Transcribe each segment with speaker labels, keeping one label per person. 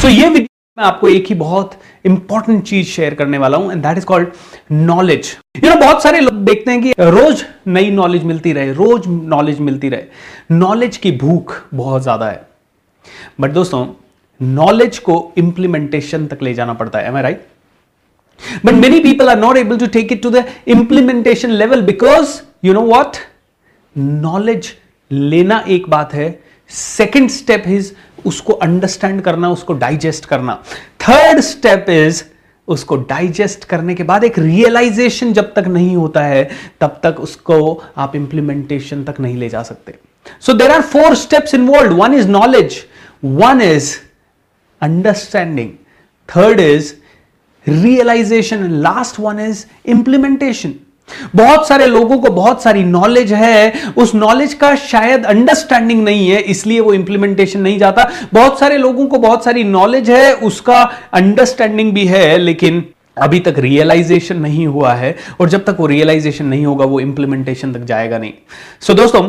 Speaker 1: सो so, ये मैं आपको एक ही बहुत इंपॉर्टेंट चीज़ शेयर करने वाला हूँ and that is called knowledge you know बहुत सारे लोग देखते हैं कि रोज नई नॉलेज मिलती रहे रोज नॉलेज मिलती रहे। नॉलेज की भूख बहुत ज़्यादा है। बट दोस्तों नॉलेज को इंप्लीमेंटेशन तक ले जाना पड़ता है right but many people are not able to take it to the implementation level because you know what knowledge लेना एक बात है। सेकेंड स्टेप इज़ उसको अंडरस्टैंड करना, उसको डाइजेस्ट करना। थर्ड स्टेप इज़ उसको डाइजेस्ट करने के बाद एक रियलाइजेशन जब तक नहीं होता है, तब तक उसको आप इंप्लीमेंटेशन तक नहीं ले जा सकते। So there are four steps involve one is knowledge one is understanding third is realisation last one is implementation बहुत सारे लोगों को बहुत सारी नॉलेज है। उस नॉलेज का शायद अंडरस्टैंडिंग नहीं है इसलिए वो इंप्लीमेंटेशन नहीं जाता। बहुत सारे लोगों को बहुत सारी नॉलेज है उसका अंडरस्टैंडिंग भी है लेकिन अभी तक रियलाइजेशन नहीं हुआ है। और जब तक वो रियलाइजेशन नहीं होगा वो इंप्लीमेंटेशन तक जाएगा नहीं। सो so, दोस्तों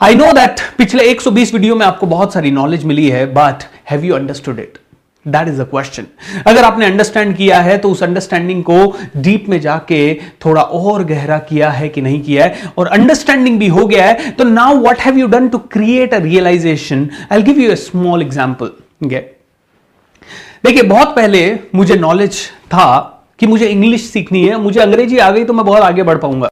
Speaker 1: आई नो दैट पिछले 120 वीडियो में आपको बहुत सारी नॉलेज मिली है but have you understood it that is a question अगर आपने अंडरस्टैंड किया है तो उस अंडरस्टैंडिंग को डीप में जाके थोड़ा और गहरा किया है कि नहीं किया है, और अंडरस्टैंडिंग भी हो गया है तो now what have you done to create a realisation I give you a small example देखिए, बहुत पहले मुझे नॉलेज था कि मुझे इंग्लिश सीखनी है, मुझे अंग्रेज़ी आ गई तो मैं बहुत आगे बढ़ पाऊँगा।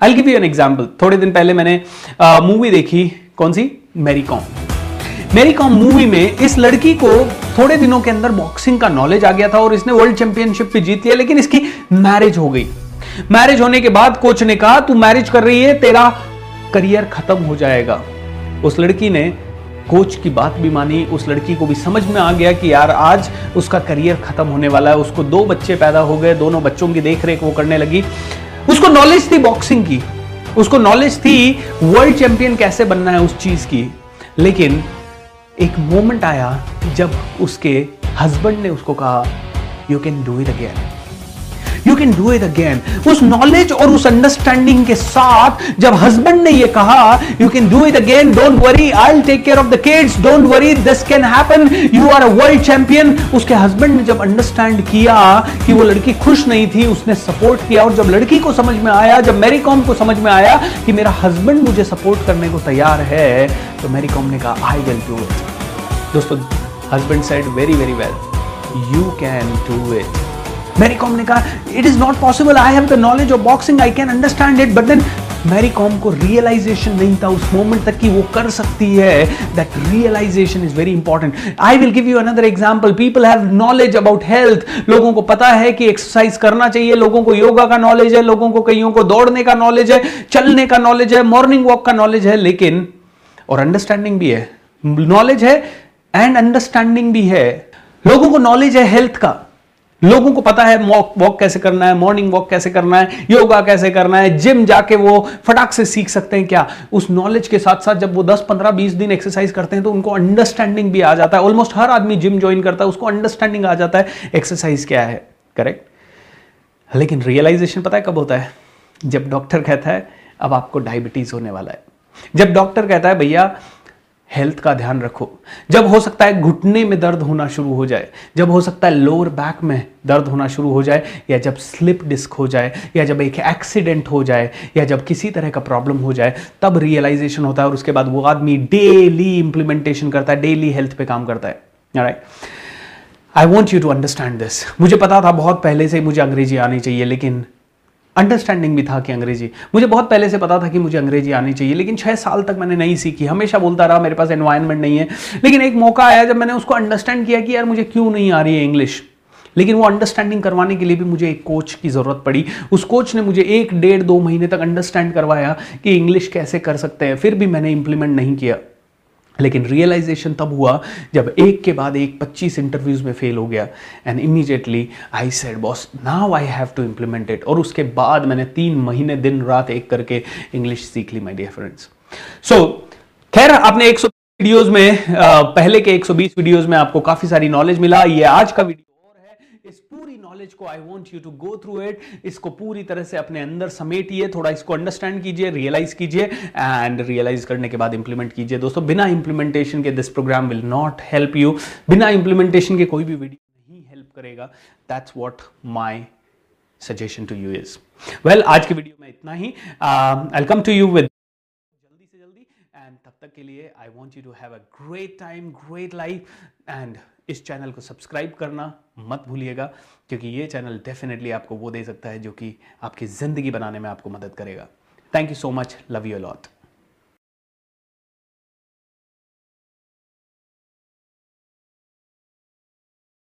Speaker 1: I give you an example थोड़े दिन पहले मैंने मूवी देखी, कौन सी? मैरी कॉम मेरी कॉम मूवी में इस लड़की को थोड़े दिनों के अंदर बॉक्सिंग का नॉलेज आ गया था और इसने वर्ल्ड चैंपियनशिप भी जीत लिया, लेकिन इसकी मैरिज हो गई। मैरिज होने के बाद कोच ने कहा, तू मैरिज कर रही है, तेरा करियर खत्म हो जाएगा। उस लड़की ने कोच की बात भी मानी। उस लड़की को भी समझ में आ गया कि यार, आज उसका करियर खत्म होने वाला है। उसको दो बच्चे पैदा हो गए, दोनों बच्चों की देख रेख वो करने लगी। उसको नॉलेज थी बॉक्सिंग की। उसको नॉलेज थी वर्ल्ड चैंपियन कैसे बनना है उस चीज़ की। लेकिन एक मोमेंट आया जब उसके हस्बैंड ने उसको कहा you can do it again you can do it again उस नॉलेज और उस अंडरस्टैंडिंग के साथ जब हस्बैंड ने ये कहा you can do it again don't worry I take care of the kids don't worry this can happen you are a world champion उसके हस्बैंड ने जब अंडरस्टैंड किया कि वो लड़की खुश नहीं थी, उसने सपोर्ट किया और जब लड़की को समझ में आया, जब मैरी कॉम को समझ में आया कि मेरा हस्बैंड मुझे सपोर्ट करने को तैयार है तो मैरी कॉम ने कहा आई विल डू इट दोस्तों husband said very very well you can do it Mary Kom ने कहा it is not possible I have the knowledge of boxing I can understand it but then Mary Kom को realisation नहीं था उस moment तक कि वो कर सकती है. That realization is very important I will give you another example people have knowledge about health लोगों को पता है कि एक्सरसाइज करना चाहिए. लोगों को योगा का नॉलेज है. लोगों को कईयों को दौड़ने का नॉलेज है. चलने का नॉलेज है. मॉर्निंग वॉक का नॉलेज है. लेकिन और अंडरस्टैंडिंग भी है. नॉलेज है एंड अंडरस्टैंडिंग भी है। लोगों को नॉलेज है हेल्थ का। लोगों को पता है वॉक कैसे करना है मॉर्निंग वॉक कैसे करना है योगा कैसे करना है जिम जाके वो फटाक से सीख सकते हैं क्या? उस नॉलेज के साथ साथ जब वो 10 15 20 दिन एक्सरसाइज करते हैं तो उनको अंडरस्टैंडिंग भी आ जाता है। ऑलमोस्ट हर आदमी जिम ज्वाइन करता है, उसको अंडरस्टैंडिंग आ जाता है एक्सरसाइज क्या है? करेक्ट लेकिन रियलाइजेशन पता है कब होता है? जब डॉक्टर कहता है, अब आपको डायबिटीज़ होने वाला है। जब डॉक्टर कहता है, भैया हेल्थ का ध्यान रखो। जब हो सकता है घुटने में दर्द होना शुरू हो जाए, जब हो सकता है लोअर बैक में दर्द होना शुरू हो जाए, या जब स्लिप डिस्क हो जाए, या जब एक एक्सीडेंट हो जाए, या जब किसी तरह का प्रॉब्लम हो जाए, तब रियलाइजेशन होता है और उसके बाद वो आदमी डेली इंप्लीमेंटेशन करता है डेली हेल्थ पे काम करता है। I want you to understand this मुझे पता था बहुत पहले से मुझे अंग्रेज़ी आनी चाहिए, लेकिन अंडरस्टैंडिंग भी था कि अंग्रेज़ी। मुझे बहुत पहले से पता था कि मुझे अंग्रेज़ी आनी चाहिए, लेकिन छः साल तक मैंने नहीं सीखी। हमेशा बोलता रहा, मेरे पास एनवायरनमेंट नहीं है। लेकिन एक मौका आया जब मैंने उसको अंडरस्टैंड किया कि यार मुझे क्यों नहीं आ रही है इंग्लिश लेकिन वो अंडरस्टैंडिंग करवाने के लिए भी मुझे एक कोच की ज़रूरत पड़ी। उस कोच ने मुझे एक डेढ़ दो महीने तक अंडरस्टैंड करवाया कि इंग्लिश कैसे कर सकते हैं। फिर भी मैंने इंप्लीमेंट नहीं किया। लेकिन रियलाइजेशन तब हुआ जब एक के बाद एक 25 इंटरव्यूज़ में फेल हो गया। And immediately I said boss now I have to implement it और उसके बाद मैंने तीन महीने, दिन, रात एक करके इंग्लिश सीख ली माई डियर फ्रेंड्स सो खैर, आपने 100 वीडियोस में पहले के 120 वीडियोस में आपको काफ़ी सारी नॉलेज मिला। ये आज का वीडियो नॉलेज को I want you to go through it इसको पूरी तरह से अपने अंदर समेटिए, थोड़ा इसको अंडरस्टैंड कीजिए रियलाइज़ कीजिए एंड रियलाइज़ करने के बाद इंप्लीमेंट कीजिए। दोस्तों, बिना इंप्लीमेंटेशन के this program will not help you बिना इंप्लीमेंटेशन के कोई भी वीडियो नहीं हेल्प करेगा। That's what my suggestion to you is well आज की वीडियो में इतना ही। I come to you with जल्दी एंड तब तक के लिए I want you to have a great time great life and इस चैनल को सब्सक्राइब करना मत भूलिएगा, क्योंकि ये चैनल डेफिनेटली आपको वो दे सकता है जो कि आपकी ज़िंदगी बनाने में आपको मदद करेगा. Thank you so much love you lot